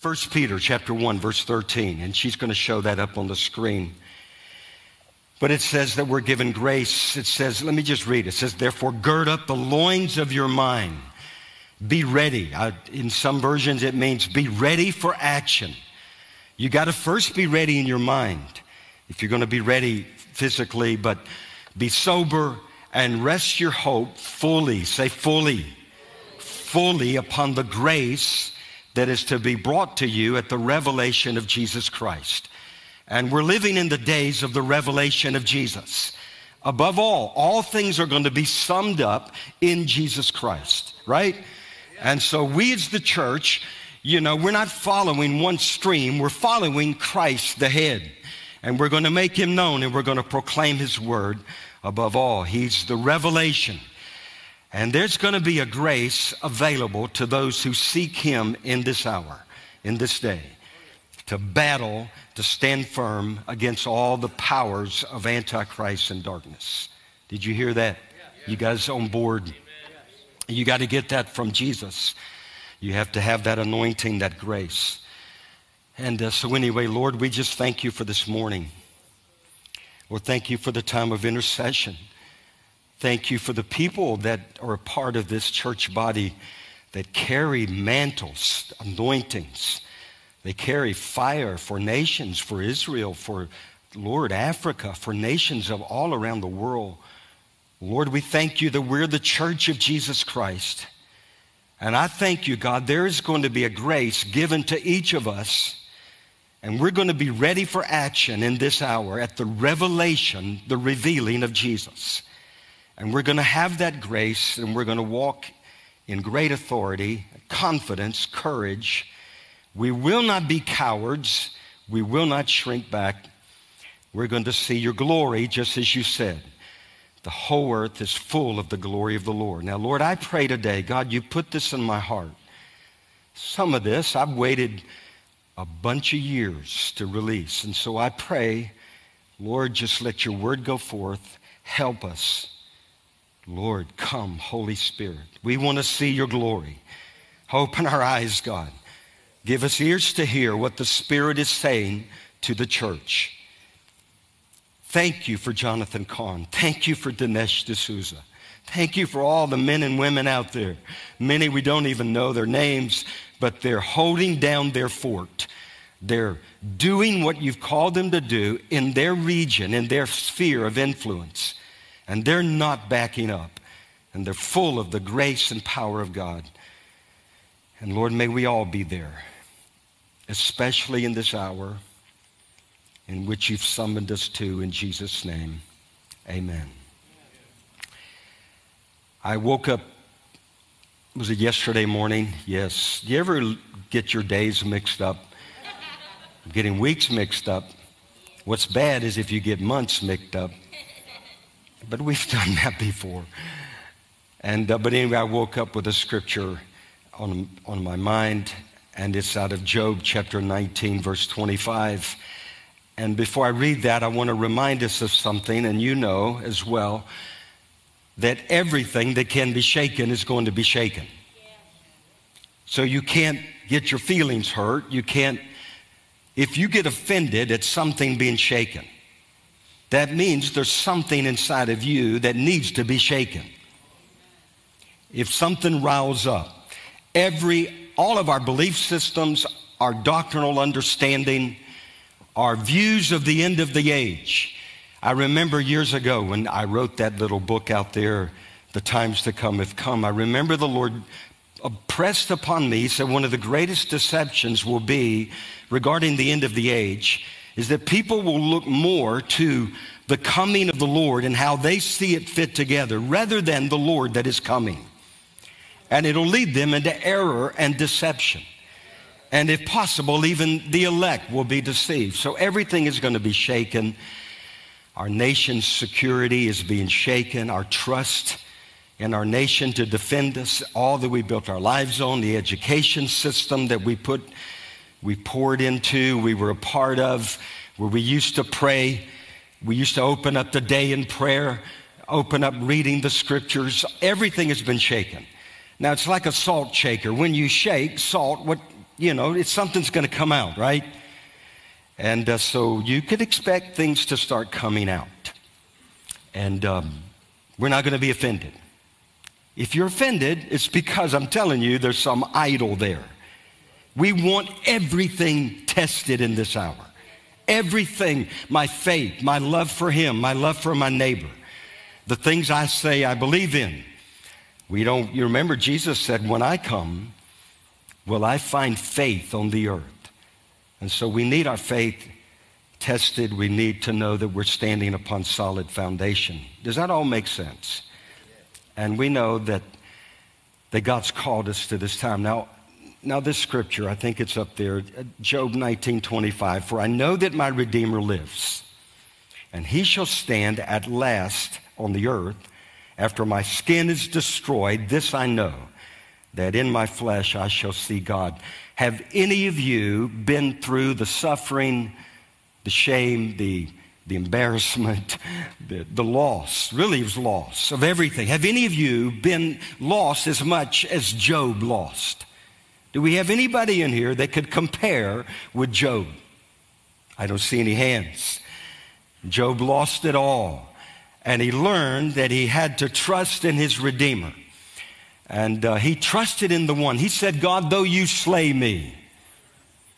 1 Peter chapter 1 verse 13 and she's going to show that up on the screen. But it says that we're given grace. It says, let me just read. It says, therefore gird up the loins of your mind. Be ready. Uh, in some versions it means be ready for action. You got to first be ready in your mind. If you're going to be ready physically, but be sober and rest your hope fully. Say fully. Fully upon the grace that is to be brought to you at the revelation of Jesus Christ. And we're living in the days of the revelation of Jesus. Above all, all things are going to be summed up in Jesus Christ, right? And so we as the church, you know, we're not following one stream, we're following Christ, the head. And we're going to make him known and we're going to proclaim his word above all. He's the revelation. And there's going to be a grace available to those who seek him in this hour, in this day, to battle, to stand firm against all the powers of Antichrist and darkness. Did you hear that? You guys on board? You got to get that from Jesus. You have to have that anointing, that grace. And uh, so, anyway, Lord, we just thank you for this morning. Lord, thank you for the time of intercession. Thank you for the people that are a part of this church body that carry mantles, anointings. They carry fire for nations, for Israel, for Lord, Africa, for nations of all around the world. Lord, we thank you that we're the church of Jesus Christ. And I thank you, God, there is going to be a grace given to each of us. And we're going to be ready for action in this hour at the revelation, the revealing of Jesus. And we're going to have that grace and we're going to walk in great authority, confidence, courage. We will not be cowards. We will not shrink back. We're going to see your glory just as you said. The whole earth is full of the glory of the Lord. Now, Lord, I pray today, God, you put this in my heart. Some of this I've waited a bunch of years to release. And so I pray, Lord, just let your word go forth. Help us. Lord, come, Holy Spirit. We want to see your glory. Open our eyes, God. Give us ears to hear what the Spirit is saying to the church. Thank you for Jonathan Cahn. Thank you for Dinesh D'Souza. Thank you for all the men and women out there. Many we don't even know their names, but they're holding down their fort. They're doing what you've called them to do in their region, in their sphere of influence. And they're not backing up. And they're full of the grace and power of God. And Lord, may we all be there, especially in this hour in which you've summoned us to in Jesus' name. Amen. I woke up, was it yesterday morning? Yes. Do you ever get your days mixed up? Getting weeks mixed up. What's bad is if you get months mixed up. But we've done that before. And, uh, but anyway, I woke up with a scripture on, on my mind, and it's out of Job chapter 19, verse 25. And before I read that, I want to remind us of something, and you know as well, that everything that can be shaken is going to be shaken. So you can't get your feelings hurt. You can't, if you get offended at something being shaken, that means there's something inside of you that needs to be shaken. If something riles up, every, all of our belief systems, our doctrinal understanding, our views of the end of the age. I remember years ago when I wrote that little book out there, The Times to Come Have Come. I remember the Lord pressed upon me, said one of the greatest deceptions will be regarding the end of the age is that people will look more to the coming of the Lord and how they see it fit together rather than the Lord that is coming. And it'll lead them into error and deception. And if possible, even the elect will be deceived. So everything is going to be shaken. Our nation's security is being shaken. Our trust in our nation to defend us, all that we built our lives on, the education system that we put, we poured into, we were a part of, where we used to pray. We used to open up the day in prayer, open up reading the scriptures. Everything has been shaken. Now it's like a salt shaker. When you shake salt, what you know, it's something's going to come out, right? And uh, so you could expect things to start coming out. And um, we're not going to be offended. If you're offended, it's because I'm telling you there's some idol there. We want everything tested in this hour. Everything, my faith, my love for Him, my love for my neighbor, the things I say I believe in. We don't, you remember Jesus said, When I come, will I find faith on the earth? And so we need our faith tested. We need to know that we're standing upon solid foundation. Does that all make sense? And we know that, that God's called us to this time. Now, now this scripture, I think it's up there, uh, Job 19, 25. For I know that my Redeemer lives, and he shall stand at last on the earth. After my skin is destroyed, this I know, that in my flesh I shall see God. Have any of you been through the suffering, the shame, the the embarrassment, the, the loss, really it was loss of everything. Have any of you been lost as much as Job lost? Do we have anybody in here that could compare with Job? I don't see any hands. Job lost it all, and he learned that he had to trust in his Redeemer. And uh, he trusted in the one. He said, God, though you slay me,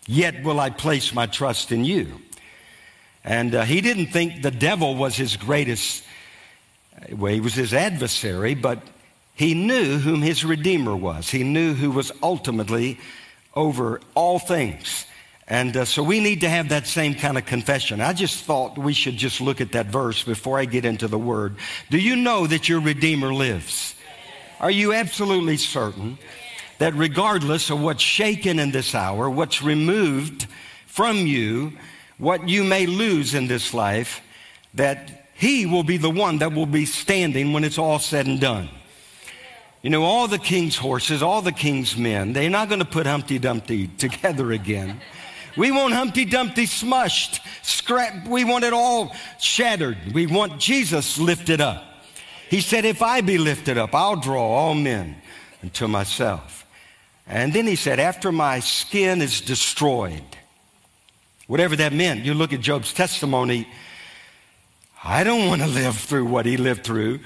yet will I place my trust in you. And uh, he didn't think the devil was his greatest, well, he was his adversary, but he knew whom his Redeemer was. He knew who was ultimately over all things. And uh, so we need to have that same kind of confession. I just thought we should just look at that verse before I get into the word. Do you know that your Redeemer lives? Are you absolutely certain that regardless of what's shaken in this hour, what's removed from you, what you may lose in this life, that he will be the one that will be standing when it's all said and done. You know, all the king's horses, all the king's men, they're not going to put Humpty Dumpty together again. We want Humpty Dumpty smushed, scrap. We want it all shattered. We want Jesus lifted up. He said, If I be lifted up, I'll draw all men unto myself. And then he said, After my skin is destroyed, whatever that meant. You look at Job's testimony. I don't want to live through what he lived through.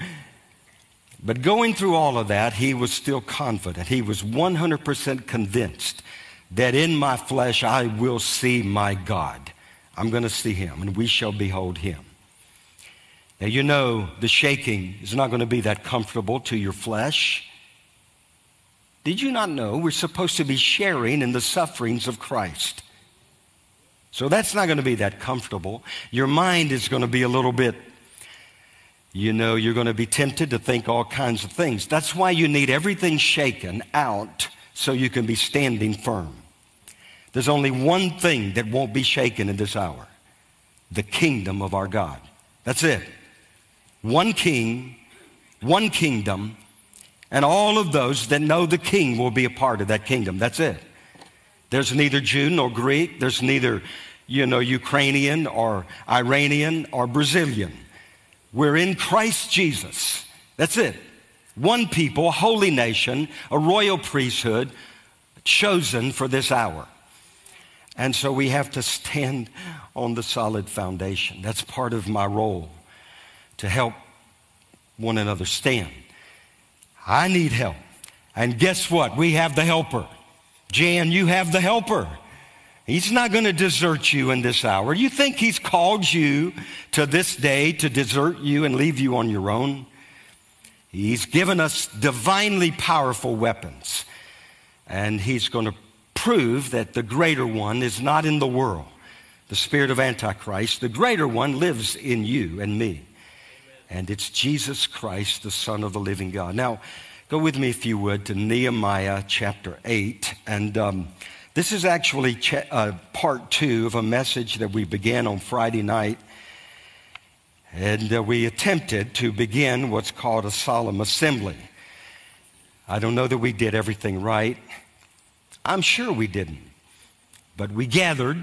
But going through all of that, he was still confident. He was 100% convinced that in my flesh I will see my God. I'm going to see him, and we shall behold him. Now, you know, the shaking is not going to be that comfortable to your flesh. Did you not know we're supposed to be sharing in the sufferings of Christ? So that's not going to be that comfortable. Your mind is going to be a little bit, you know, you're going to be tempted to think all kinds of things. That's why you need everything shaken out so you can be standing firm. There's only one thing that won't be shaken in this hour the kingdom of our God. That's it. One king, one kingdom, and all of those that know the king will be a part of that kingdom. That's it. There's neither Jew nor Greek. There's neither, you know, Ukrainian or Iranian or Brazilian. We're in Christ Jesus. That's it. One people, a holy nation, a royal priesthood, chosen for this hour. And so we have to stand on the solid foundation. That's part of my role to help one another stand. I need help. And guess what? We have the helper. Jan, you have the helper. He's not going to desert you in this hour. You think he's called you to this day to desert you and leave you on your own? He's given us divinely powerful weapons. And he's going to prove that the greater one is not in the world. The spirit of Antichrist, the greater one lives in you and me. And it's Jesus Christ, the Son of the living God. Now, Go with me, if you would, to Nehemiah chapter 8. And um, this is actually cha- uh, part two of a message that we began on Friday night. And uh, we attempted to begin what's called a solemn assembly. I don't know that we did everything right. I'm sure we didn't. But we gathered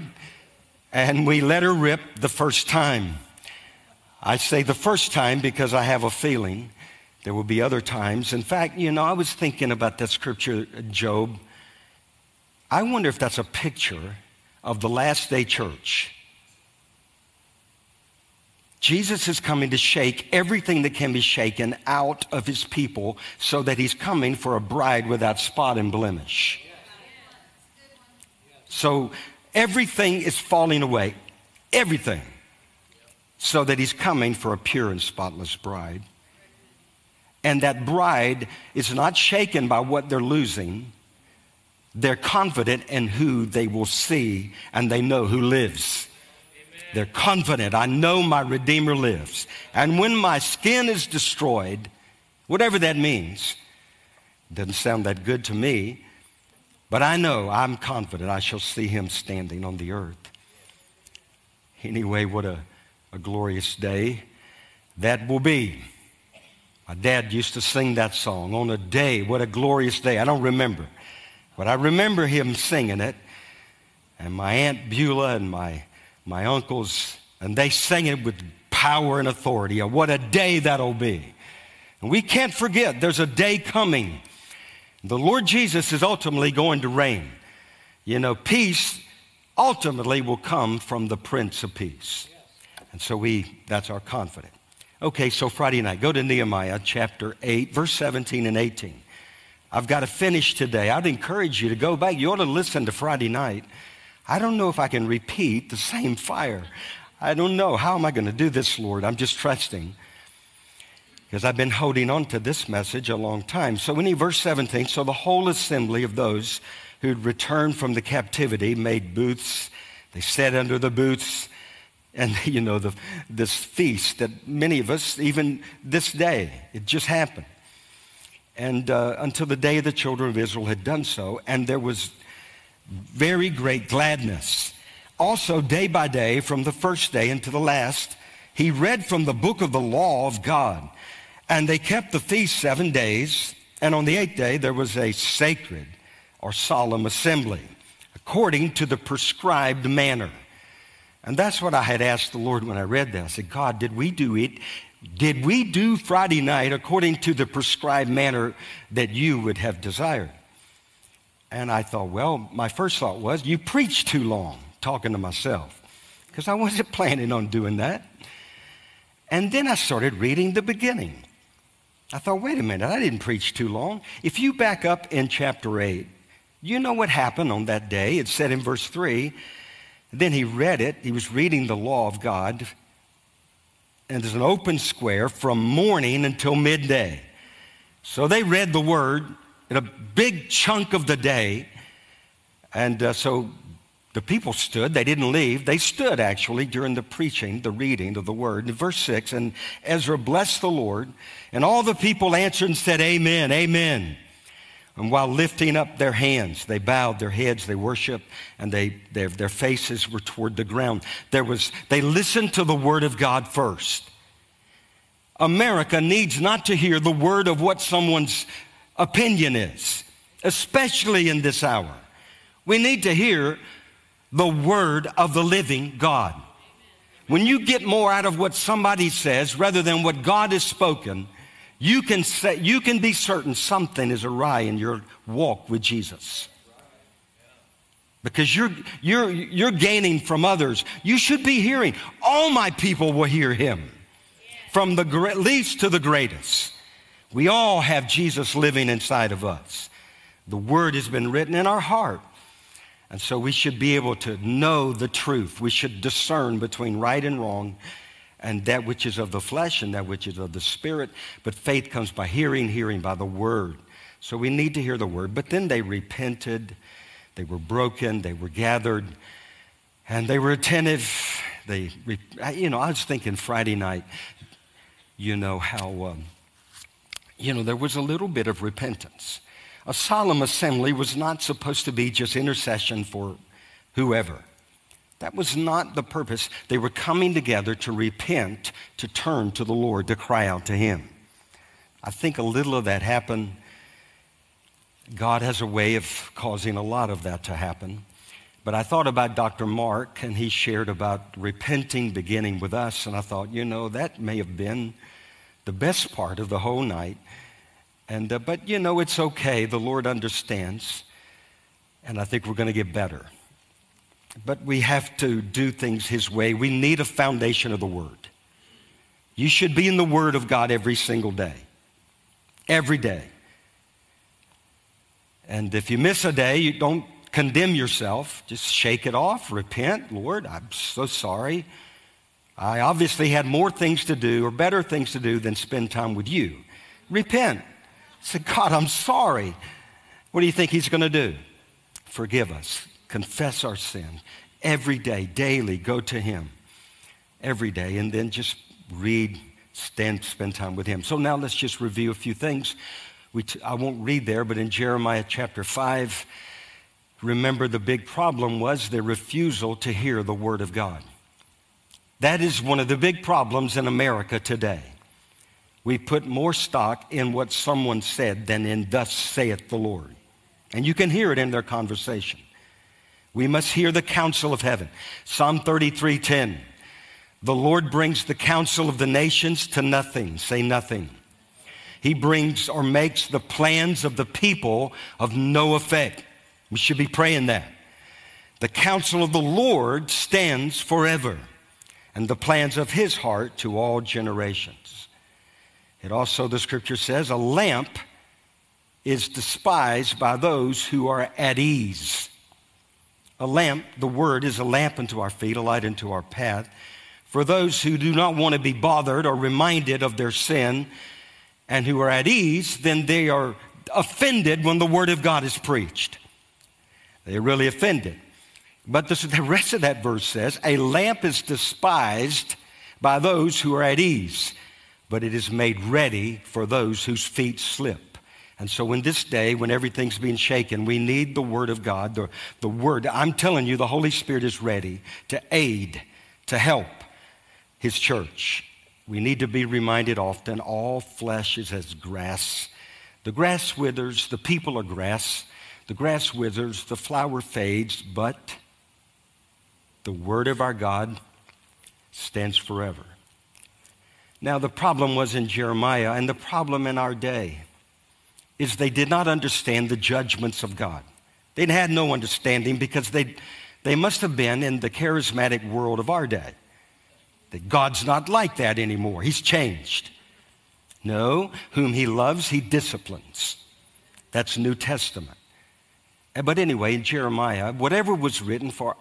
and we let her rip the first time. I say the first time because I have a feeling there will be other times. In fact, you know, I was thinking about that scripture, Job. I wonder if that's a picture of the last day church. Jesus is coming to shake everything that can be shaken out of his people so that he's coming for a bride without spot and blemish. So everything is falling away. Everything. So that he's coming for a pure and spotless bride. And that bride is not shaken by what they're losing. They're confident in who they will see, and they know who lives. They're confident. I know my Redeemer lives. And when my skin is destroyed, whatever that means, doesn't sound that good to me, but I know I'm confident I shall see him standing on the earth. Anyway, what a, a glorious day that will be. My dad used to sing that song on a day. What a glorious day. I don't remember, but I remember him singing it. And my Aunt Beulah and my, my uncles, and they sang it with power and authority. Oh, what a day that'll be. And we can't forget there's a day coming. The Lord Jesus is ultimately going to reign. You know, peace ultimately will come from the Prince of Peace. And so we, that's our confidence. Okay, so Friday night, go to Nehemiah chapter 8, verse 17 and 18. I've got to finish today. I'd encourage you to go back. You ought to listen to Friday night. I don't know if I can repeat the same fire. I don't know. How am I going to do this, Lord? I'm just trusting because I've been holding on to this message a long time. So, in verse 17, so the whole assembly of those who'd returned from the captivity made booths. They sat under the booths and, you know, the, this feast that many of us, even this day, it just happened. And uh, until the day the children of Israel had done so, and there was very great gladness. Also, day by day, from the first day unto the last, he read from the book of the law of God. And they kept the feast seven days, and on the eighth day there was a sacred or solemn assembly, according to the prescribed manner. And that's what I had asked the Lord when I read that. I said, God, did we do it? Did we do Friday night according to the prescribed manner that you would have desired? And I thought, well, my first thought was, you preached too long, talking to myself, because I wasn't planning on doing that. And then I started reading the beginning. I thought, wait a minute, I didn't preach too long. If you back up in chapter 8, you know what happened on that day. It said in verse 3 then he read it. He was reading the law of God. And there's an open square from morning until midday. So they read the word in a big chunk of the day. And uh, so the people stood. They didn't leave. They stood actually during the preaching, the reading of the word. In verse 6, and Ezra blessed the Lord, and all the people answered and said, Amen, Amen. And while lifting up their hands, they bowed their heads, they worshiped, and they, their, their faces were toward the ground. There was, they listened to the word of God first. America needs not to hear the word of what someone's opinion is, especially in this hour. We need to hear the word of the living God. When you get more out of what somebody says rather than what God has spoken, you can, say, you can be certain something is awry in your walk with Jesus. Because you're, you're, you're gaining from others. You should be hearing. All my people will hear him, from the least to the greatest. We all have Jesus living inside of us. The word has been written in our heart. And so we should be able to know the truth. We should discern between right and wrong and that which is of the flesh and that which is of the spirit. But faith comes by hearing, hearing by the word. So we need to hear the word. But then they repented, they were broken, they were gathered, and they were attentive. They, you know, I was thinking Friday night, you know, how, um, you know, there was a little bit of repentance. A solemn assembly was not supposed to be just intercession for whoever. That was not the purpose. They were coming together to repent, to turn to the Lord, to cry out to Him. I think a little of that happened. God has a way of causing a lot of that to happen. But I thought about Dr. Mark, and he shared about repenting beginning with us, and I thought, you know, that may have been the best part of the whole night. And, uh, but, you know, it's okay. The Lord understands, and I think we're going to get better. But we have to do things His way. We need a foundation of the Word. You should be in the Word of God every single day. Every day. And if you miss a day, you don't condemn yourself. Just shake it off. Repent. Lord, I'm so sorry. I obviously had more things to do or better things to do than spend time with you. Repent. Say, God, I'm sorry. What do you think He's going to do? Forgive us. Confess our sin. Every day, daily, go to Him. Every day. And then just read, stand, spend time with Him. So now let's just review a few things. T- I won't read there, but in Jeremiah chapter 5, remember the big problem was their refusal to hear the Word of God. That is one of the big problems in America today. We put more stock in what someone said than in thus saith the Lord. And you can hear it in their conversation. We must hear the counsel of heaven. Psalm 33:10. The Lord brings the counsel of the nations to nothing. Say nothing. He brings or makes the plans of the people of no effect. We should be praying that. The counsel of the Lord stands forever, and the plans of his heart to all generations. It also, the scripture says, a lamp is despised by those who are at ease. A lamp, the word, is a lamp unto our feet, a light unto our path. For those who do not want to be bothered or reminded of their sin and who are at ease, then they are offended when the word of God is preached. They're really offended. But this, the rest of that verse says, A lamp is despised by those who are at ease, but it is made ready for those whose feet slip. And so, in this day, when everything's being shaken, we need the Word of God. The, the Word, I'm telling you, the Holy Spirit is ready to aid, to help His church. We need to be reminded often all flesh is as grass. The grass withers, the people are grass. The grass withers, the flower fades, but the Word of our God stands forever. Now, the problem was in Jeremiah, and the problem in our day is they did not understand the judgments of God. They had no understanding because they, they must have been in the charismatic world of our day. That God's not like that anymore. He's changed. No, whom he loves, he disciplines. That's New Testament. Eh, but anyway, in Jeremiah, whatever was written for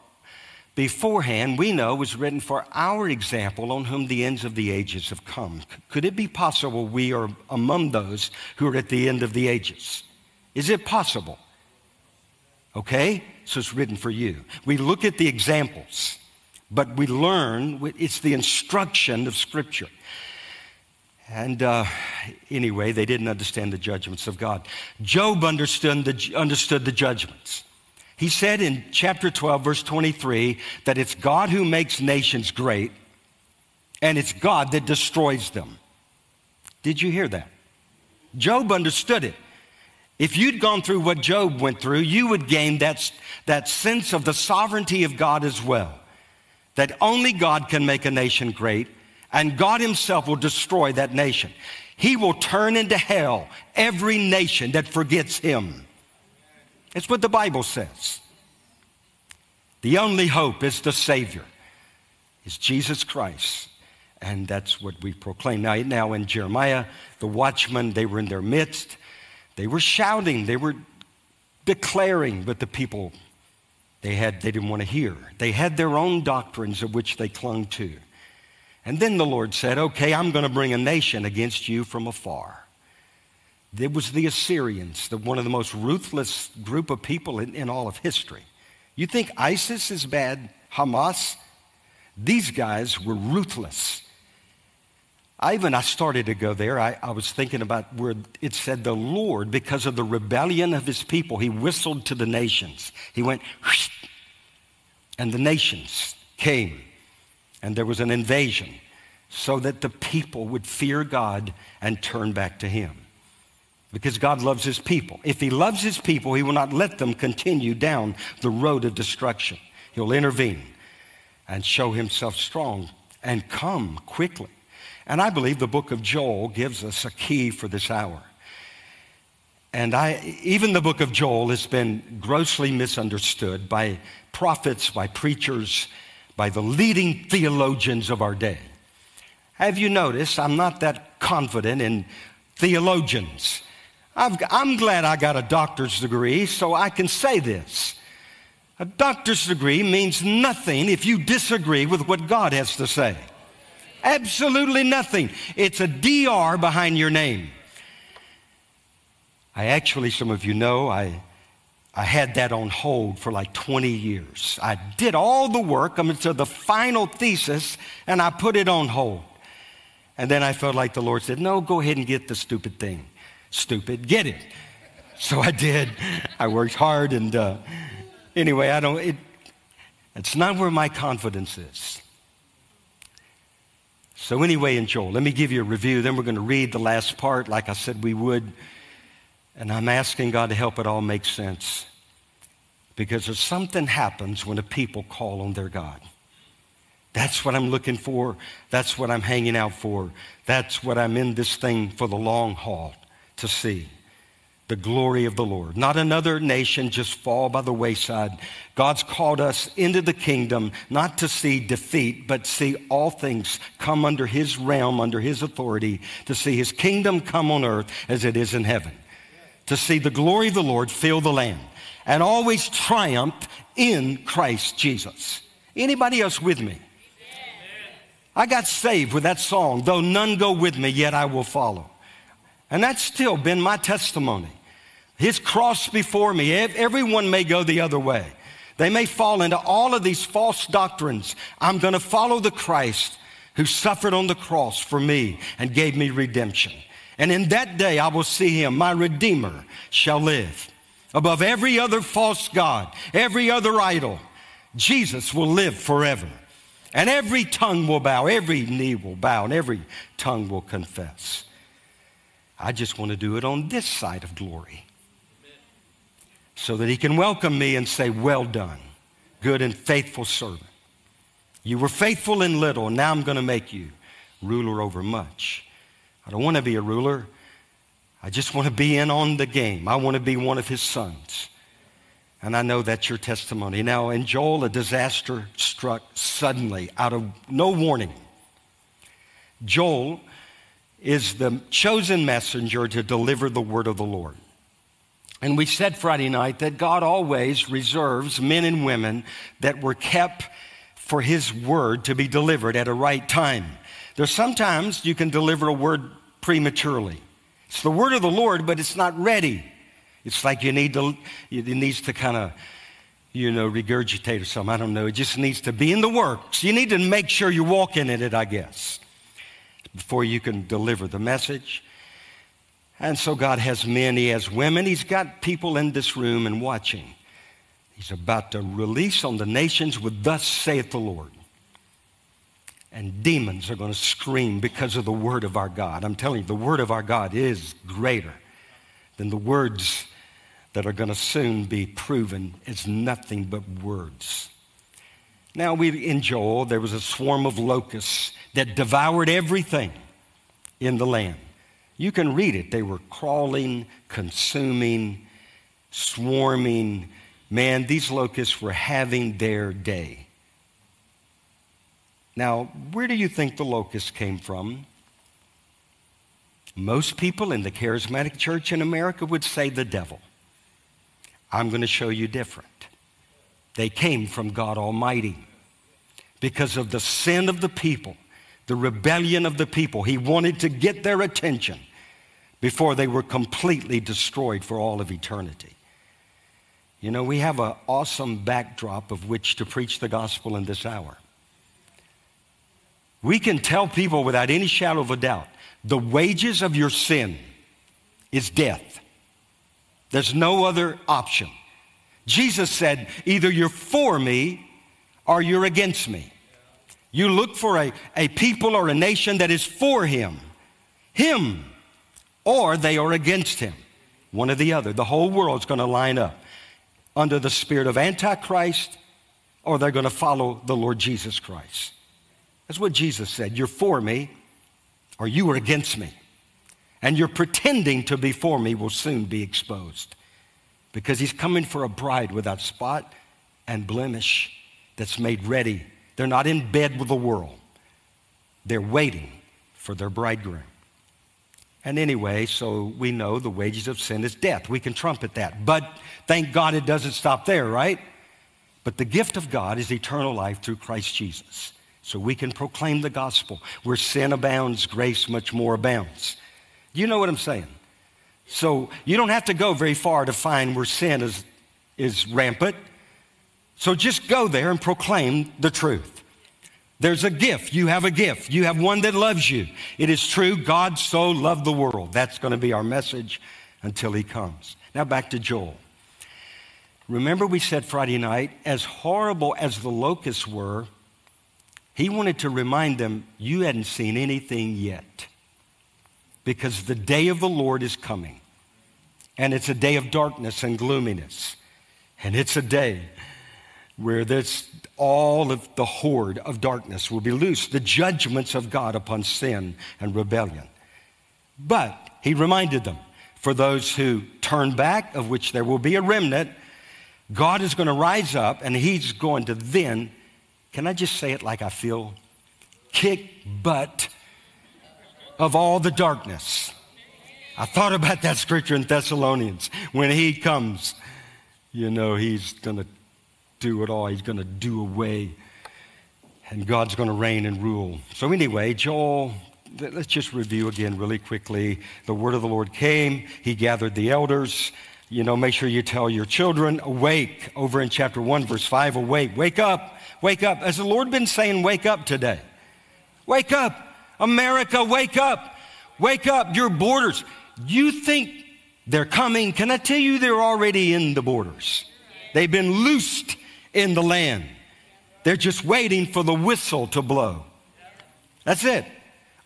beforehand, we know was written for our example on whom the ends of the ages have come. Could it be possible we are among those who are at the end of the ages? Is it possible? Okay, so it's written for you. We look at the examples, but we learn, it's the instruction of Scripture. And uh, anyway, they didn't understand the judgments of God. Job understood the, understood the judgments. He said in chapter 12, verse 23, that it's God who makes nations great and it's God that destroys them. Did you hear that? Job understood it. If you'd gone through what Job went through, you would gain that, that sense of the sovereignty of God as well. That only God can make a nation great and God Himself will destroy that nation. He will turn into hell every nation that forgets Him. It's what the Bible says. The only hope is the Savior, is Jesus Christ. And that's what we proclaim. Now, now in Jeremiah, the watchmen, they were in their midst. They were shouting, they were declaring, but the people, they, had, they didn't want to hear. They had their own doctrines of which they clung to. And then the Lord said, Okay, I'm going to bring a nation against you from afar. It was the Assyrians, the, one of the most ruthless group of people in, in all of history. You think ISIS is bad? Hamas? These guys were ruthless. I even I started to go there. I, I was thinking about where it said the Lord, because of the rebellion of his people, he whistled to the nations. He went, and the nations came and there was an invasion so that the people would fear God and turn back to Him. Because God loves his people. If he loves his people, he will not let them continue down the road of destruction. He'll intervene and show himself strong and come quickly. And I believe the book of Joel gives us a key for this hour. And I, even the book of Joel has been grossly misunderstood by prophets, by preachers, by the leading theologians of our day. Have you noticed I'm not that confident in theologians? I am glad I got a doctor's degree so I can say this. A doctor's degree means nothing if you disagree with what God has to say. Absolutely nothing. It's a DR behind your name. I actually, some of you know, I, I had that on hold for like 20 years. I did all the work until the final thesis and I put it on hold. And then I felt like the Lord said, No, go ahead and get the stupid thing. Stupid, get it. So I did. I worked hard and uh, anyway, I don't, it, it's not where my confidence is. So, anyway, in Joel, let me give you a review. Then we're going to read the last part, like I said we would. And I'm asking God to help it all make sense. Because there's something happens when a people call on their God. That's what I'm looking for. That's what I'm hanging out for. That's what I'm in this thing for the long haul to see the glory of the Lord. Not another nation just fall by the wayside. God's called us into the kingdom not to see defeat, but see all things come under his realm, under his authority, to see his kingdom come on earth as it is in heaven. To see the glory of the Lord fill the land and always triumph in Christ Jesus. Anybody else with me? I got saved with that song, though none go with me, yet I will follow. And that's still been my testimony. His cross before me. Everyone may go the other way. They may fall into all of these false doctrines. I'm going to follow the Christ who suffered on the cross for me and gave me redemption. And in that day I will see him, my Redeemer shall live. Above every other false God, every other idol, Jesus will live forever. And every tongue will bow, every knee will bow, and every tongue will confess. I just want to do it on this side of glory so that he can welcome me and say, Well done, good and faithful servant. You were faithful in little, and now I'm going to make you ruler over much. I don't want to be a ruler. I just want to be in on the game. I want to be one of his sons. And I know that's your testimony. Now, in Joel, a disaster struck suddenly out of no warning. Joel is the chosen messenger to deliver the word of the Lord. And we said Friday night that God always reserves men and women that were kept for His word to be delivered at a right time. There's sometimes you can deliver a word prematurely. It's the word of the Lord, but it's not ready. It's like you need to, it needs to kind of, you know, regurgitate or something. I don't know. It just needs to be in the works. You need to make sure you're walking in it, I guess, before you can deliver the message. And so God has men, He has women, He's got people in this room and watching. He's about to release on the nations with, Thus saith the Lord. And demons are going to scream because of the word of our God. I'm telling you, the word of our God is greater than the words that are going to soon be proven as nothing but words. Now, we, in Joel, there was a swarm of locusts that devoured everything in the land. You can read it. They were crawling, consuming, swarming. Man, these locusts were having their day. Now, where do you think the locusts came from? Most people in the charismatic church in America would say the devil. I'm going to show you different. They came from God Almighty because of the sin of the people, the rebellion of the people. He wanted to get their attention before they were completely destroyed for all of eternity. You know, we have an awesome backdrop of which to preach the gospel in this hour. We can tell people without any shadow of a doubt the wages of your sin is death. There's no other option. Jesus said, either you're for me or you're against me. You look for a, a people or a nation that is for him. Him or they are against him. one or the other. The whole world's going to line up under the spirit of Antichrist or they're going to follow the Lord Jesus Christ. That's what Jesus said. You're for me or you are against me. And your pretending to be for me will soon be exposed because he's coming for a bride without spot and blemish that's made ready. They're not in bed with the world, they're waiting for their bridegroom. And anyway, so we know the wages of sin is death. We can trumpet that. But thank God it doesn't stop there, right? But the gift of God is eternal life through Christ Jesus. So we can proclaim the gospel. Where sin abounds, grace much more abounds. You know what I'm saying? So you don't have to go very far to find where sin is, is rampant. So just go there and proclaim the truth. There's a gift. You have a gift. You have one that loves you. It is true. God so loved the world. That's going to be our message until he comes. Now back to Joel. Remember, we said Friday night, as horrible as the locusts were, he wanted to remind them, you hadn't seen anything yet. Because the day of the Lord is coming. And it's a day of darkness and gloominess. And it's a day where this, all of the horde of darkness will be loosed, the judgments of God upon sin and rebellion. But he reminded them, for those who turn back, of which there will be a remnant, God is going to rise up and he's going to then, can I just say it like I feel? Kick butt of all the darkness. I thought about that scripture in Thessalonians. When he comes, you know, he's going to do it all. He's going to do away. And God's going to reign and rule. So, anyway, Joel, let's just review again really quickly. The word of the Lord came, he gathered the elders. You know, make sure you tell your children, awake, over in chapter 1, verse 5, awake, wake up, wake up. Has the Lord been saying, wake up today? Wake up, America, wake up, wake up, your borders. You think they're coming. Can I tell you they're already in the borders? They've been loosed in the land. They're just waiting for the whistle to blow. That's it.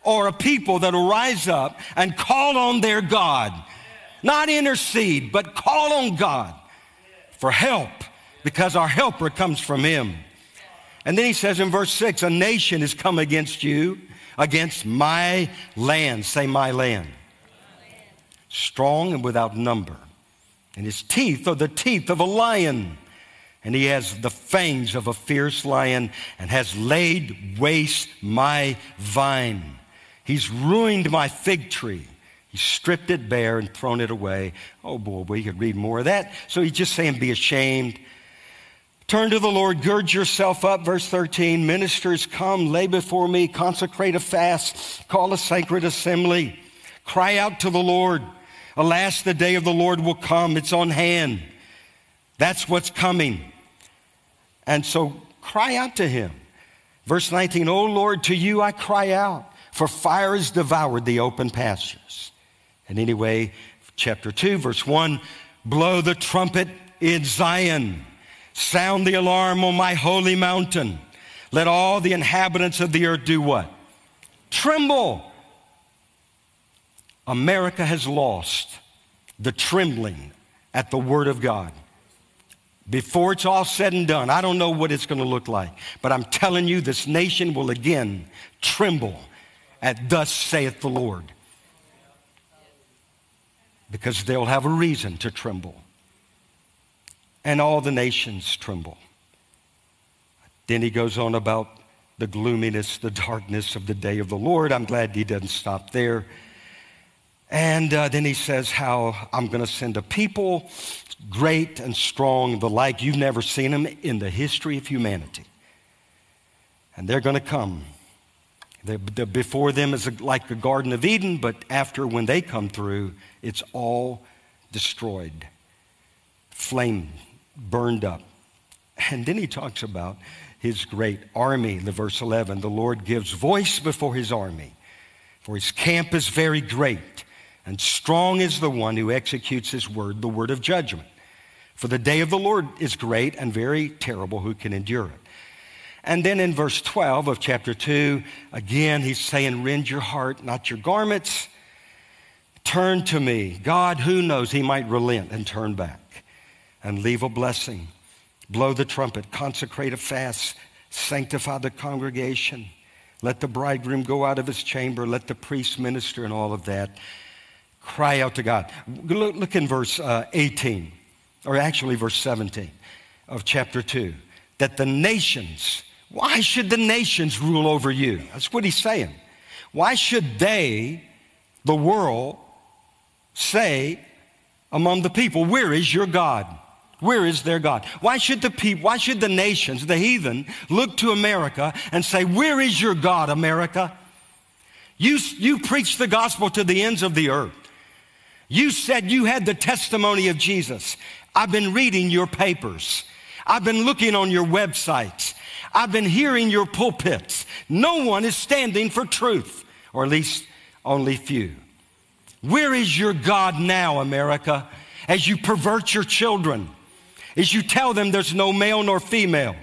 Or a people that'll rise up and call on their God. Not intercede, but call on God for help because our helper comes from Him. And then he says in verse 6 a nation has come against you, against my land. Say, my land. Strong and without number. And his teeth are the teeth of a lion and he has the fangs of a fierce lion and has laid waste my vine. He's ruined my fig tree. He stripped it bare and thrown it away. Oh boy, we could read more of that. So he's just saying, be ashamed. Turn to the Lord, gird yourself up. Verse 13 Ministers, come, lay before me, consecrate a fast, call a sacred assembly, cry out to the Lord. Alas, the day of the Lord will come, it's on hand. That's what's coming. And so cry out to him. Verse 19, O Lord, to you I cry out, for fire has devoured the open pastures. And anyway, chapter 2, verse 1, blow the trumpet in Zion, sound the alarm on my holy mountain. Let all the inhabitants of the earth do what? Tremble. America has lost the trembling at the word of God. Before it's all said and done, I don't know what it's going to look like, but I'm telling you, this nation will again tremble at thus saith the Lord. Because they'll have a reason to tremble. And all the nations tremble. Then he goes on about the gloominess, the darkness of the day of the Lord. I'm glad he doesn't stop there. And uh, then he says how I'm going to send a people great and strong, the like you've never seen them in the history of humanity. And they're going to come. Before them is a, like the Garden of Eden, but after, when they come through, it's all destroyed, flame burned up. And then he talks about his great army, the verse 11. The Lord gives voice before his army, for his camp is very great. And strong is the one who executes his word, the word of judgment. For the day of the Lord is great and very terrible. Who can endure it? And then in verse 12 of chapter 2, again, he's saying, Rend your heart, not your garments. Turn to me. God, who knows, he might relent and turn back and leave a blessing. Blow the trumpet, consecrate a fast, sanctify the congregation. Let the bridegroom go out of his chamber. Let the priest minister and all of that. Cry out to God. Look, look in verse uh, 18, or actually verse 17 of chapter 2. That the nations, why should the nations rule over you? That's what he's saying. Why should they, the world, say among the people, Where is your God? Where is their God? Why should the people, why should the nations, the heathen, look to America and say, Where is your God, America? You, you preached the gospel to the ends of the earth. You said you had the testimony of Jesus. I've been reading your papers. I've been looking on your websites. I've been hearing your pulpits. No one is standing for truth, or at least only few. Where is your God now, America, as you pervert your children, as you tell them there's no male nor female,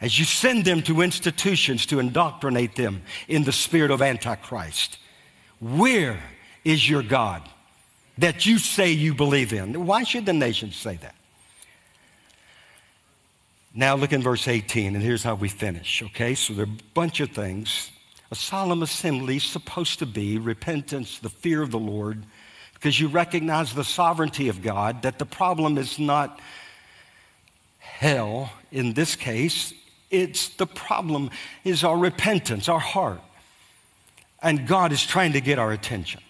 as you send them to institutions to indoctrinate them in the spirit of Antichrist? Where is your God that you say you believe in? Why should the nations say that? Now look in verse 18, and here's how we finish, okay? So there are a bunch of things. A solemn assembly is supposed to be repentance, the fear of the Lord, because you recognize the sovereignty of God, that the problem is not hell in this case, it's the problem is our repentance, our heart. And God is trying to get our attention.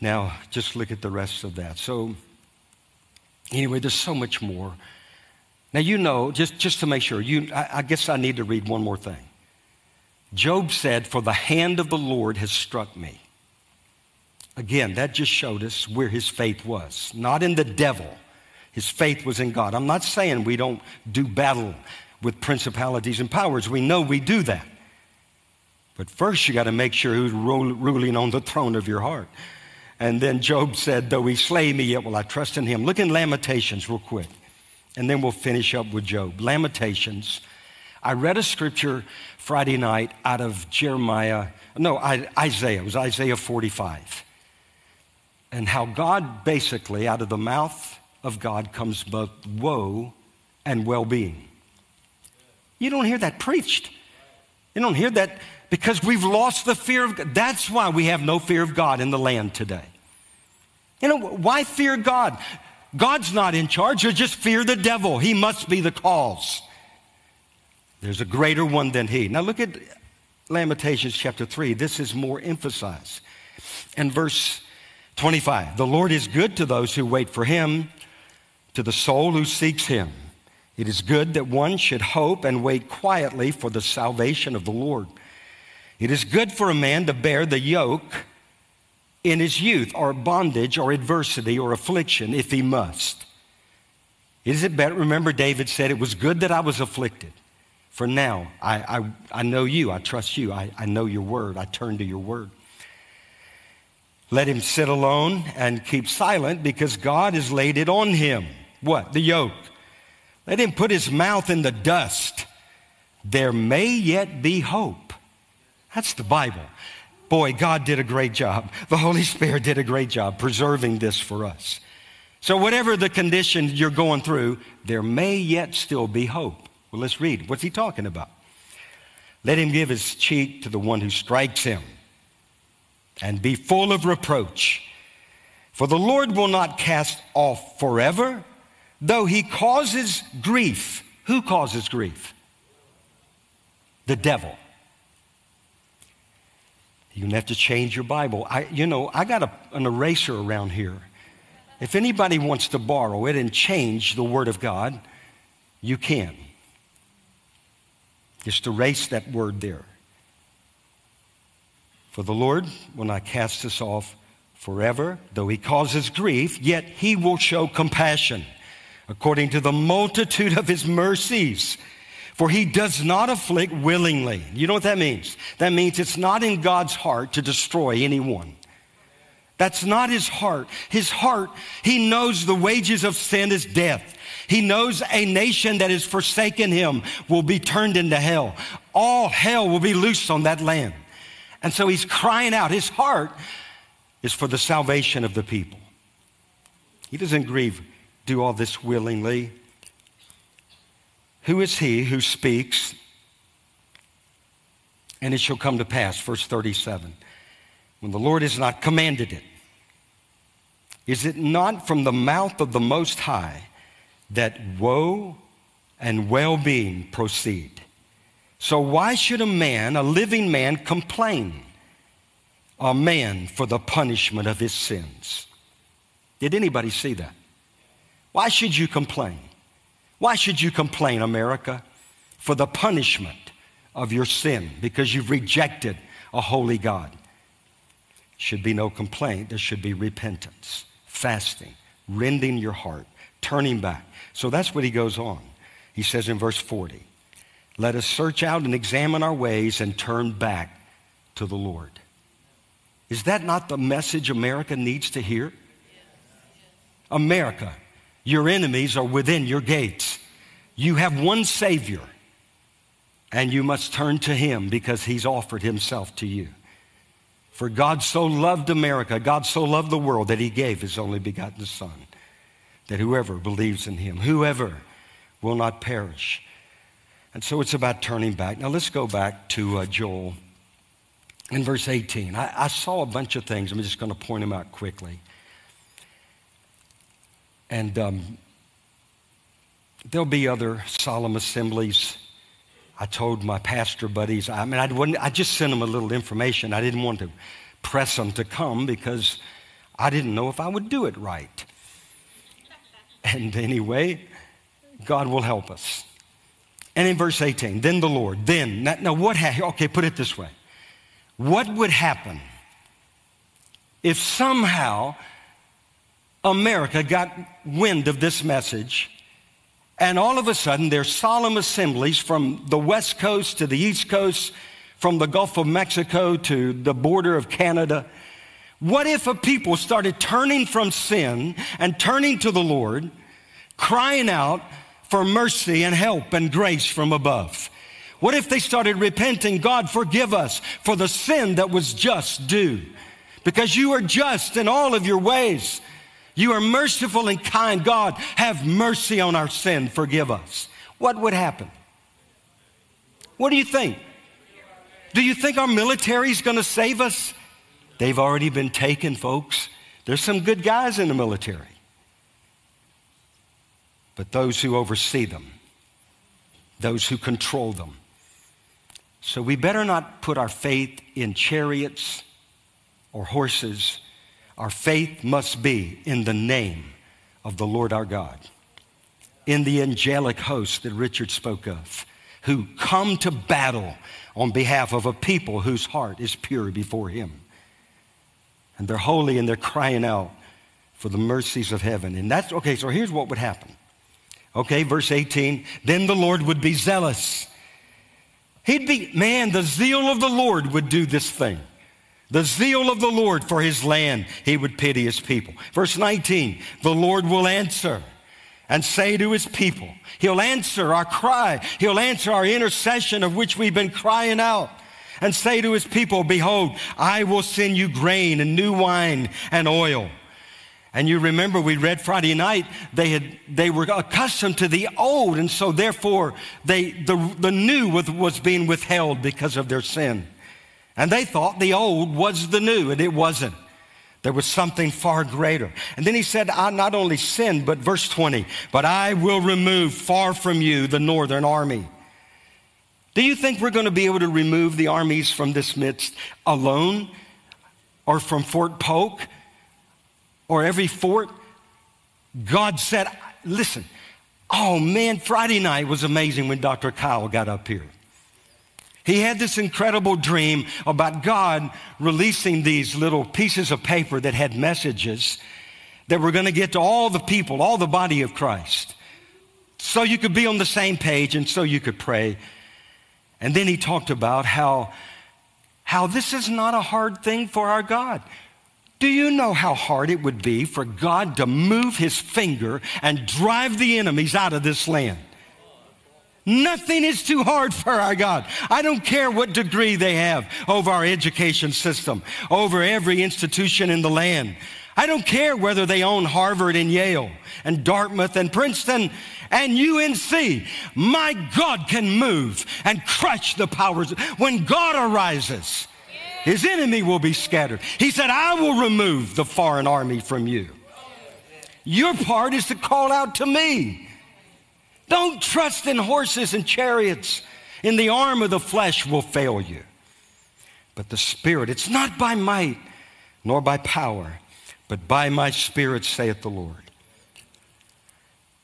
Now, just look at the rest of that. So, anyway, there's so much more. Now, you know, just, just to make sure, you, I, I guess I need to read one more thing. Job said, For the hand of the Lord has struck me. Again, that just showed us where his faith was, not in the devil. His faith was in God. I'm not saying we don't do battle with principalities and powers. We know we do that. But first, you got to make sure who's ruling on the throne of your heart. And then Job said, Though he slay me, yet will I trust in him. Look in Lamentations real quick and then we'll finish up with Job. Lamentations. I read a scripture Friday night out of Jeremiah, no, Isaiah. It was Isaiah 45. And how God basically, out of the mouth of God, comes both woe and well being. You don't hear that preached. You don't hear that because we've lost the fear of God. That's why we have no fear of God in the land today. You know, why fear God? God's not in charge. You just fear the devil. He must be the cause. There's a greater one than he. Now look at Lamentations chapter 3. This is more emphasized. And verse 25 The Lord is good to those who wait for him, to the soul who seeks him. It is good that one should hope and wait quietly for the salvation of the Lord. It is good for a man to bear the yoke in his youth or bondage or adversity or affliction if he must. Is it better? Remember, David said, It was good that I was afflicted. For now, I, I, I know you, I trust you, I, I know your word, I turn to your word. Let him sit alone and keep silent because God has laid it on him. What? The yoke. Let him put his mouth in the dust. There may yet be hope. That's the Bible. Boy, God did a great job. The Holy Spirit did a great job preserving this for us. So, whatever the condition you're going through, there may yet still be hope. Well, let's read. What's he talking about? Let him give his cheek to the one who strikes him and be full of reproach. For the Lord will not cast off forever, though he causes grief. Who causes grief? The devil. You're going to have to change your Bible. I, you know, I got a, an eraser around here. If anybody wants to borrow it and change the Word of God, you can. Just erase that word there. For the Lord will not cast us off forever, though he causes grief, yet he will show compassion according to the multitude of his mercies. For he does not afflict willingly. You know what that means? That means it's not in God's heart to destroy anyone. That's not his heart. His heart, he knows the wages of sin is death. He knows a nation that has forsaken him will be turned into hell. All hell will be loosed on that land. And so he's crying out. His heart is for the salvation of the people. He doesn't grieve, do all this willingly. Who is he who speaks? And it shall come to pass, verse 37, when the Lord has not commanded it. Is it not from the mouth of the Most High that woe and well being proceed? So, why should a man, a living man, complain? A man for the punishment of his sins. Did anybody see that? Why should you complain? Why should you complain, America? For the punishment of your sin because you've rejected a holy God. Should be no complaint, there should be repentance, fasting, rending your heart, turning back. So that's what he goes on. He says in verse 40, let us search out and examine our ways and turn back to the Lord. Is that not the message America needs to hear? America, your enemies are within your gates. You have one Savior, and you must turn to Him because He's offered Himself to you. For God so loved America, God so loved the world that He gave His only begotten Son, that whoever believes in Him, whoever will not perish. And so it's about turning back. Now let's go back to uh, Joel in verse 18. I, I saw a bunch of things. I'm just going to point them out quickly. And um, there'll be other solemn assemblies. I told my pastor buddies, I mean, I, wouldn't, I just sent them a little information. I didn't want to press them to come because I didn't know if I would do it right. And anyway, God will help us. And in verse 18, then the Lord, then, now, what, ha- okay, put it this way. What would happen if somehow America got wind of this message and all of a sudden there's solemn assemblies from the West Coast to the East Coast, from the Gulf of Mexico to the border of Canada? What if a people started turning from sin and turning to the Lord, crying out for mercy and help and grace from above? What if they started repenting, God, forgive us for the sin that was just due? Because you are just in all of your ways. You are merciful and kind. God, have mercy on our sin. Forgive us. What would happen? What do you think? Do you think our military is going to save us? They've already been taken, folks. There's some good guys in the military. But those who oversee them, those who control them, so we better not put our faith in chariots or horses. Our faith must be in the name of the Lord our God, in the angelic host that Richard spoke of, who come to battle on behalf of a people whose heart is pure before Him. And they're holy and they're crying out for the mercies of heaven. And that's okay, so here's what would happen. Okay, verse 18 then the Lord would be zealous He'd be, man, the zeal of the Lord would do this thing. The zeal of the Lord for his land, he would pity his people. Verse 19, the Lord will answer and say to his people, He'll answer our cry. He'll answer our intercession of which we've been crying out and say to his people, Behold, I will send you grain and new wine and oil. And you remember we read Friday night, they, had, they were accustomed to the old, and so therefore they, the, the new was, was being withheld because of their sin. And they thought the old was the new, and it wasn't. There was something far greater. And then he said, I not only sinned, but verse 20, but I will remove far from you the northern army. Do you think we're going to be able to remove the armies from this midst alone or from Fort Polk or every fort. God said, listen, oh man, Friday night was amazing when Dr. Kyle got up here. He had this incredible dream about God releasing these little pieces of paper that had messages that were going to get to all the people, all the body of Christ. So you could be on the same page and so you could pray. And then he talked about how, how this is not a hard thing for our God. Do you know how hard it would be for God to move his finger and drive the enemies out of this land? Nothing is too hard for our God. I don't care what degree they have over our education system, over every institution in the land. I don't care whether they own Harvard and Yale and Dartmouth and Princeton and UNC. My God can move and crush the powers. When God arises, his enemy will be scattered. He said, I will remove the foreign army from you. Your part is to call out to me. Don't trust in horses and chariots. In the arm of the flesh will fail you. But the Spirit, it's not by might nor by power, but by my Spirit, saith the Lord.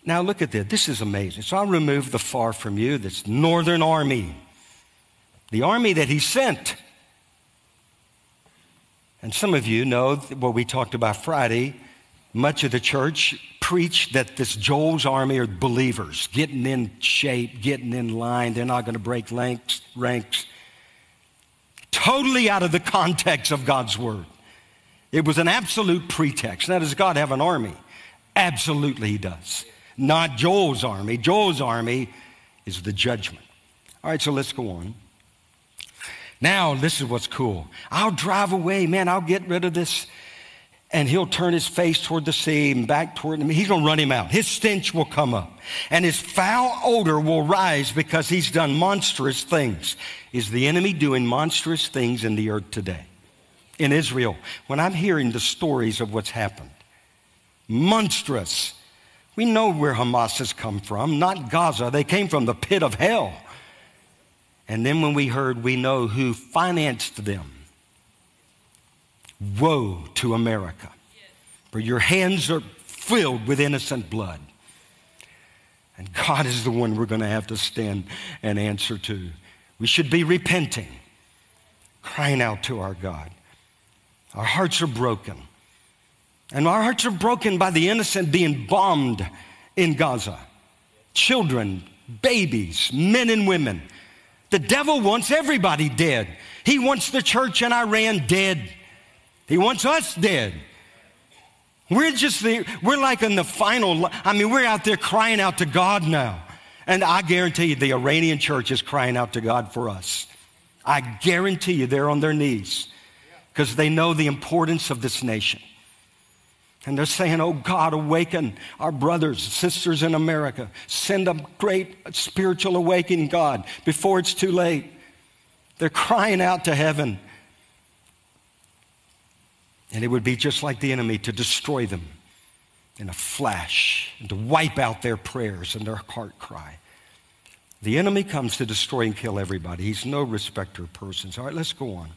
Now look at this. This is amazing. So I'll remove the far from you, this northern army, the army that he sent. And some of you know what we talked about Friday. Much of the church preached that this Joel's army are believers, getting in shape, getting in line. They're not going to break ranks, ranks. Totally out of the context of God's word. It was an absolute pretext. Now, does God have an army? Absolutely, He does. Not Joel's army. Joel's army is the judgment. All right, so let's go on. Now, this is what's cool. I'll drive away, man. I'll get rid of this and he'll turn his face toward the sea and back toward him. He's going to run him out. His stench will come up, and his foul odor will rise because he's done monstrous things. Is the enemy doing monstrous things in the earth today? In Israel, when I'm hearing the stories of what's happened, monstrous. We know where Hamas has come from, not Gaza. They came from the pit of hell. And then when we heard, we know who financed them Woe to America, for your hands are filled with innocent blood. And God is the one we're going to have to stand and answer to. We should be repenting, crying out to our God. Our hearts are broken. And our hearts are broken by the innocent being bombed in Gaza. Children, babies, men and women. The devil wants everybody dead. He wants the church in Iran dead. He wants us dead. We're just the, we're like in the final, I mean, we're out there crying out to God now. And I guarantee you, the Iranian church is crying out to God for us. I guarantee you, they're on their knees because they know the importance of this nation. And they're saying, Oh God, awaken our brothers, sisters in America. Send a great spiritual awakening, God, before it's too late. They're crying out to heaven. And it would be just like the enemy to destroy them in a flash and to wipe out their prayers and their heart cry. The enemy comes to destroy and kill everybody. He's no respecter of persons. All right, let's go on.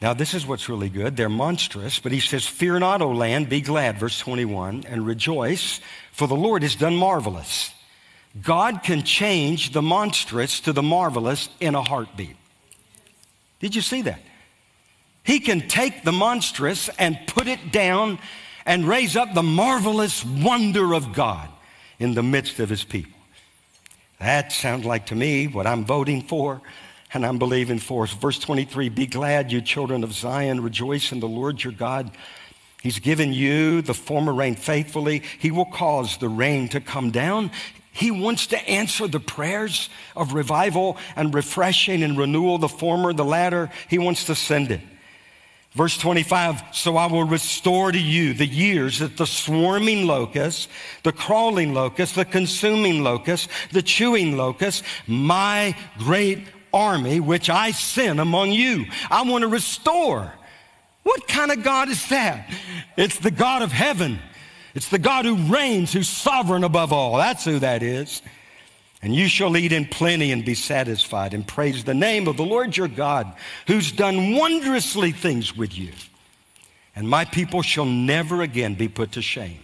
Now, this is what's really good. They're monstrous, but he says, Fear not, O land, be glad, verse 21, and rejoice, for the Lord has done marvelous. God can change the monstrous to the marvelous in a heartbeat. Did you see that? He can take the monstrous and put it down and raise up the marvelous wonder of God in the midst of his people. That sounds like to me what I'm voting for and I'm believing for. Verse 23 Be glad, you children of Zion, rejoice in the Lord your God. He's given you the former rain faithfully. He will cause the rain to come down. He wants to answer the prayers of revival and refreshing and renewal, the former, the latter. He wants to send it. Verse 25, so I will restore to you the years that the swarming locust, the crawling locust, the consuming locust, the chewing locust, my great army which I sent among you. I want to restore. What kind of God is that? It's the God of heaven. It's the God who reigns, who's sovereign above all. That's who that is. And you shall eat in plenty and be satisfied and praise the name of the Lord your God, who's done wondrously things with you. And my people shall never again be put to shame.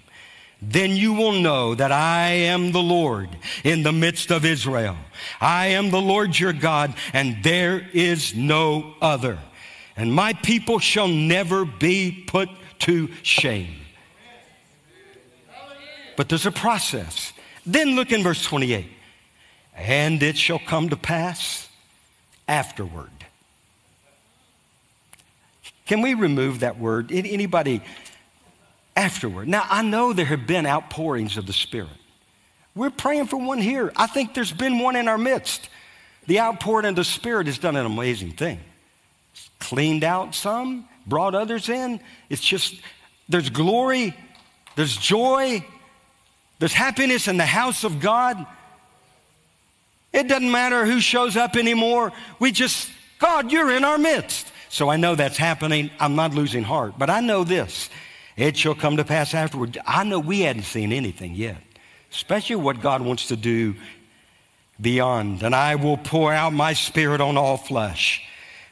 Then you will know that I am the Lord in the midst of Israel. I am the Lord your God, and there is no other. And my people shall never be put to shame. But there's a process. Then look in verse 28. And it shall come to pass afterward. Can we remove that word? Anybody afterward? Now, I know there have been outpourings of the Spirit. We're praying for one here. I think there's been one in our midst. The outpouring of the Spirit has done an amazing thing. It's cleaned out some, brought others in. It's just, there's glory, there's joy, there's happiness in the house of God. It doesn't matter who shows up anymore. We just, God, you're in our midst. So I know that's happening. I'm not losing heart. But I know this it shall come to pass afterward. I know we hadn't seen anything yet, especially what God wants to do beyond. And I will pour out my spirit on all flesh.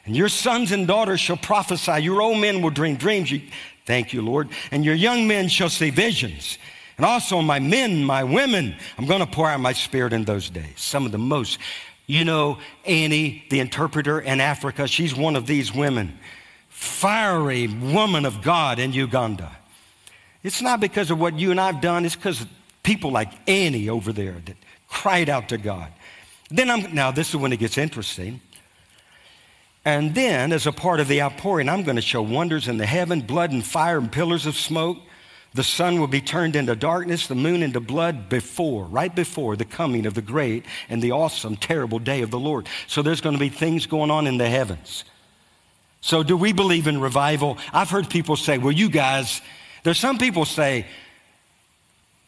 And your sons and daughters shall prophesy. Your old men will dream dreams. You, thank you, Lord. And your young men shall see visions. And also my men, my women, I'm going to pour out my spirit in those days. Some of the most, you know, Annie, the interpreter in Africa, she's one of these women. Fiery woman of God in Uganda. It's not because of what you and I've done, it's because of people like Annie over there that cried out to God. Then I'm, now this is when it gets interesting. And then, as a part of the outpouring, I'm going to show wonders in the heaven, blood and fire and pillars of smoke. The sun will be turned into darkness, the moon into blood before, right before the coming of the great and the awesome, terrible day of the Lord. So there's going to be things going on in the heavens. So, do we believe in revival? I've heard people say, well, you guys, there's some people say,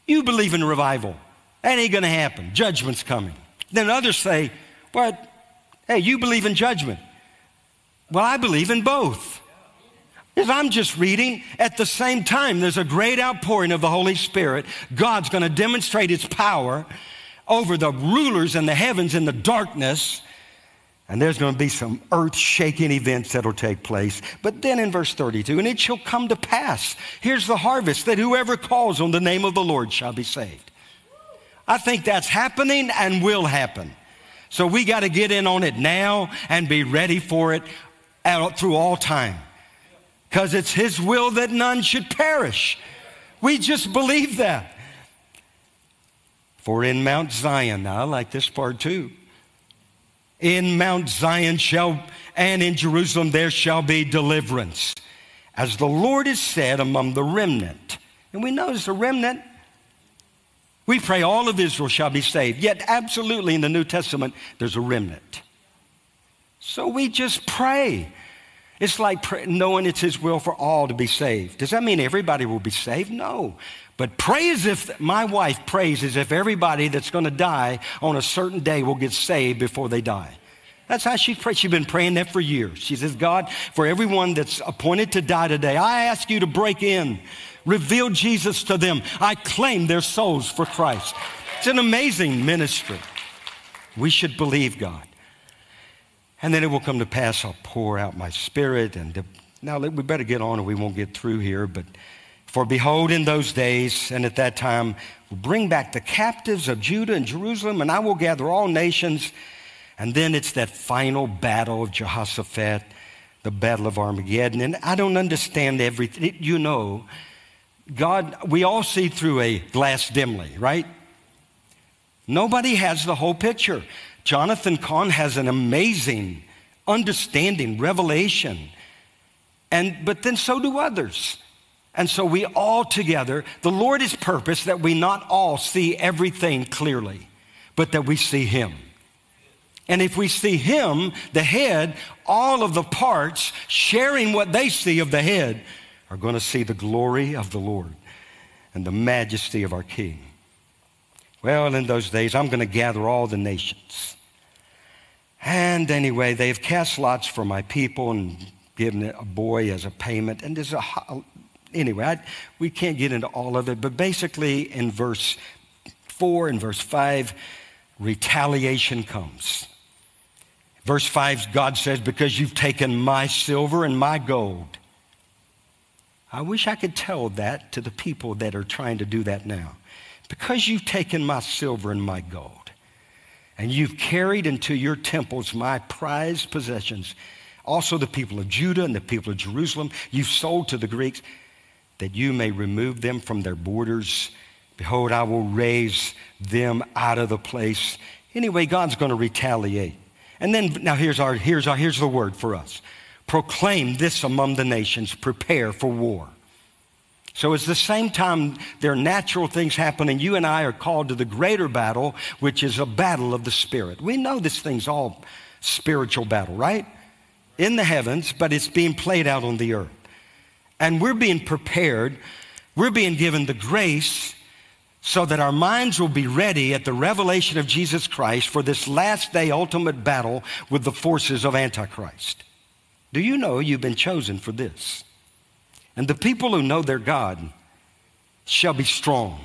you believe in revival. That ain't going to happen. Judgment's coming. Then others say, but hey, you believe in judgment. Well, I believe in both. If I'm just reading, at the same time, there's a great outpouring of the Holy Spirit. God's going to demonstrate His power over the rulers and the heavens in the darkness. And there's going to be some earth shaking events that'll take place. But then in verse 32, and it shall come to pass, here's the harvest, that whoever calls on the name of the Lord shall be saved. I think that's happening and will happen. So we got to get in on it now and be ready for it through all time. Because it's His will that none should perish. We just believe that. For in Mount Zion, now I like this part too. In Mount Zion shall, and in Jerusalem there shall be deliverance, as the Lord has said among the remnant. And we know it's a remnant. We pray all of Israel shall be saved. Yet, absolutely, in the New Testament, there's a remnant. So we just pray. It's like pray, knowing it's His will for all to be saved. Does that mean everybody will be saved? No. But pray as if my wife prays as if everybody that's going to die on a certain day will get saved before they die. That's how she prays. She's been praying that for years. She says, God, for everyone that's appointed to die today, I ask you to break in, reveal Jesus to them. I claim their souls for Christ. It's an amazing ministry. We should believe God. And then it will come to pass, I'll pour out my spirit. And now we better get on or we won't get through here. But for behold, in those days and at that time, will bring back the captives of Judah and Jerusalem, and I will gather all nations. And then it's that final battle of Jehoshaphat, the battle of Armageddon. And I don't understand everything. You know, God, we all see through a glass dimly, right? Nobody has the whole picture. Jonathan Cahn has an amazing understanding, revelation. And but then so do others. And so we all together, the Lord is purpose that we not all see everything clearly, but that we see Him. And if we see Him, the head, all of the parts sharing what they see of the head are going to see the glory of the Lord and the majesty of our King. Well, in those days, I'm going to gather all the nations. And anyway, they've cast lots for my people and given a boy as a payment. And there's a, anyway, I, we can't get into all of it, but basically in verse 4 and verse 5, retaliation comes. Verse 5, God says, Because you've taken my silver and my gold. I wish I could tell that to the people that are trying to do that now. Because you've taken my silver and my gold, and you've carried into your temples my prized possessions, also the people of Judah and the people of Jerusalem, you've sold to the Greeks, that you may remove them from their borders. Behold, I will raise them out of the place. Anyway, God's going to retaliate. And then, now here's, our, here's, our, here's the word for us proclaim this among the nations, prepare for war. So it's the same time there are natural things happening. You and I are called to the greater battle, which is a battle of the Spirit. We know this thing's all spiritual battle, right? In the heavens, but it's being played out on the earth. And we're being prepared, we're being given the grace so that our minds will be ready at the revelation of Jesus Christ for this last day ultimate battle with the forces of Antichrist. Do you know you've been chosen for this? And the people who know their God shall be strong,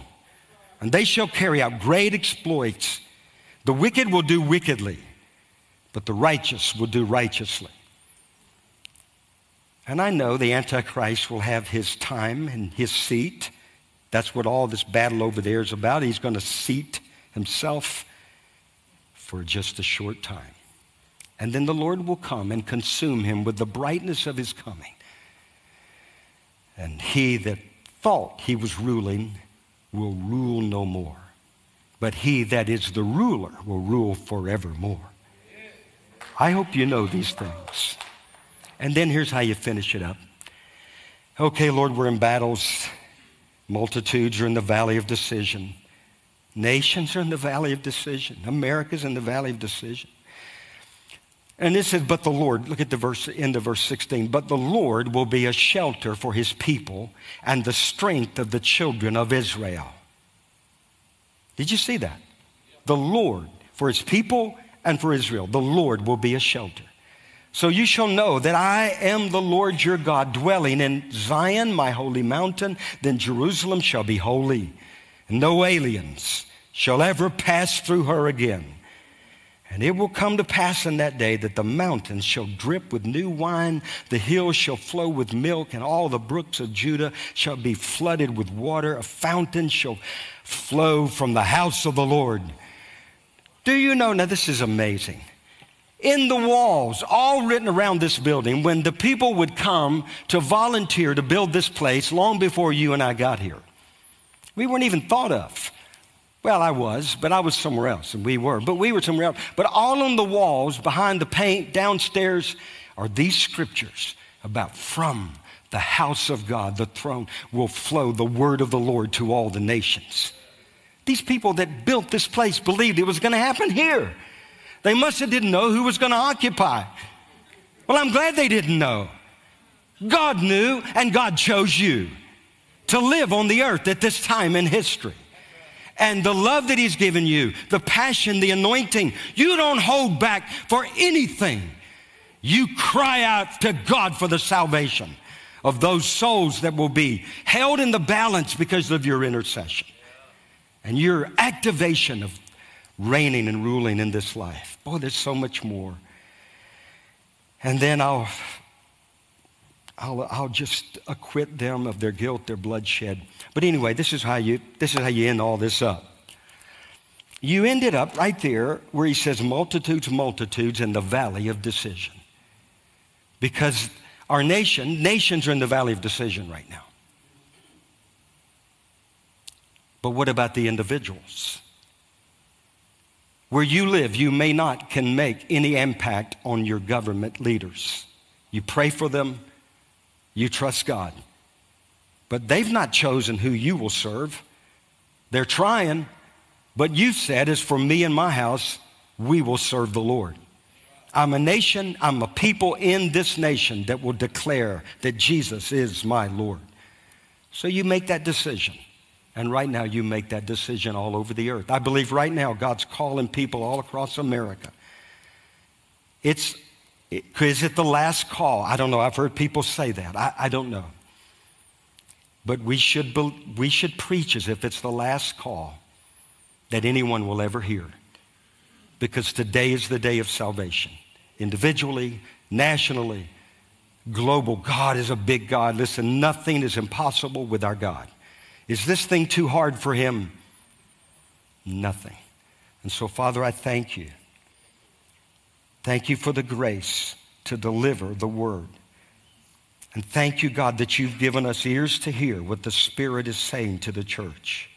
and they shall carry out great exploits. The wicked will do wickedly, but the righteous will do righteously. And I know the Antichrist will have his time and his seat. That's what all this battle over there is about. He's going to seat himself for just a short time. And then the Lord will come and consume him with the brightness of his coming. And he that thought he was ruling will rule no more. But he that is the ruler will rule forevermore. I hope you know these things. And then here's how you finish it up. Okay, Lord, we're in battles. Multitudes are in the valley of decision. Nations are in the valley of decision. America's in the valley of decision. And it says, but the Lord, look at the verse, end of verse 16, but the Lord will be a shelter for his people and the strength of the children of Israel. Did you see that? The Lord, for his people and for Israel, the Lord will be a shelter. So you shall know that I am the Lord your God, dwelling in Zion, my holy mountain. Then Jerusalem shall be holy, and no aliens shall ever pass through her again. And it will come to pass in that day that the mountains shall drip with new wine, the hills shall flow with milk, and all the brooks of Judah shall be flooded with water. A fountain shall flow from the house of the Lord. Do you know? Now, this is amazing. In the walls, all written around this building, when the people would come to volunteer to build this place long before you and I got here, we weren't even thought of. Well, I was, but I was somewhere else, and we were, but we were somewhere else. But all on the walls, behind the paint, downstairs, are these scriptures about from the house of God, the throne, will flow the word of the Lord to all the nations. These people that built this place believed it was going to happen here. They must have didn't know who was going to occupy. Well, I'm glad they didn't know. God knew, and God chose you to live on the earth at this time in history and the love that He's given you, the passion, the anointing. You don't hold back for anything. You cry out to God for the salvation of those souls that will be held in the balance because of your intercession and your activation of reigning and ruling in this life. Boy, there's so much more. And then I'll, I'll, I'll just acquit them of their guilt, their bloodshed. But anyway, this is how you, this is how you end all this up. You ended up right there where he says multitudes, multitudes in the valley of decision. Because our nation, nations are in the valley of decision right now. But what about the individuals? Where you live, you may not can make any impact on your government leaders. You pray for them, you trust God. But they've not chosen who you will serve. They're trying, but you said, as for me and my house, we will serve the Lord. I'm a nation, I'm a people in this nation that will declare that Jesus is my Lord. So you make that decision. And right now, you make that decision all over the earth. I believe right now, God's calling people all across America. It's, it, is it the last call? I don't know. I've heard people say that. I, I don't know. But we should, be, we should preach as if it's the last call that anyone will ever hear. Because today is the day of salvation. Individually, nationally, global. God is a big God. Listen, nothing is impossible with our God. Is this thing too hard for Him? Nothing. And so, Father, I thank you. Thank you for the grace to deliver the word. And thank you, God, that you've given us ears to hear what the Spirit is saying to the church.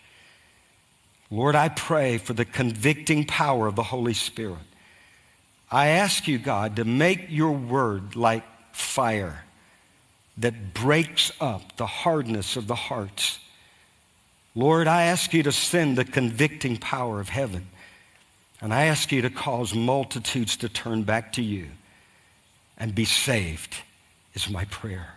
Lord, I pray for the convicting power of the Holy Spirit. I ask you, God, to make your word like fire that breaks up the hardness of the hearts. Lord, I ask you to send the convicting power of heaven. And I ask you to cause multitudes to turn back to you and be saved, is my prayer.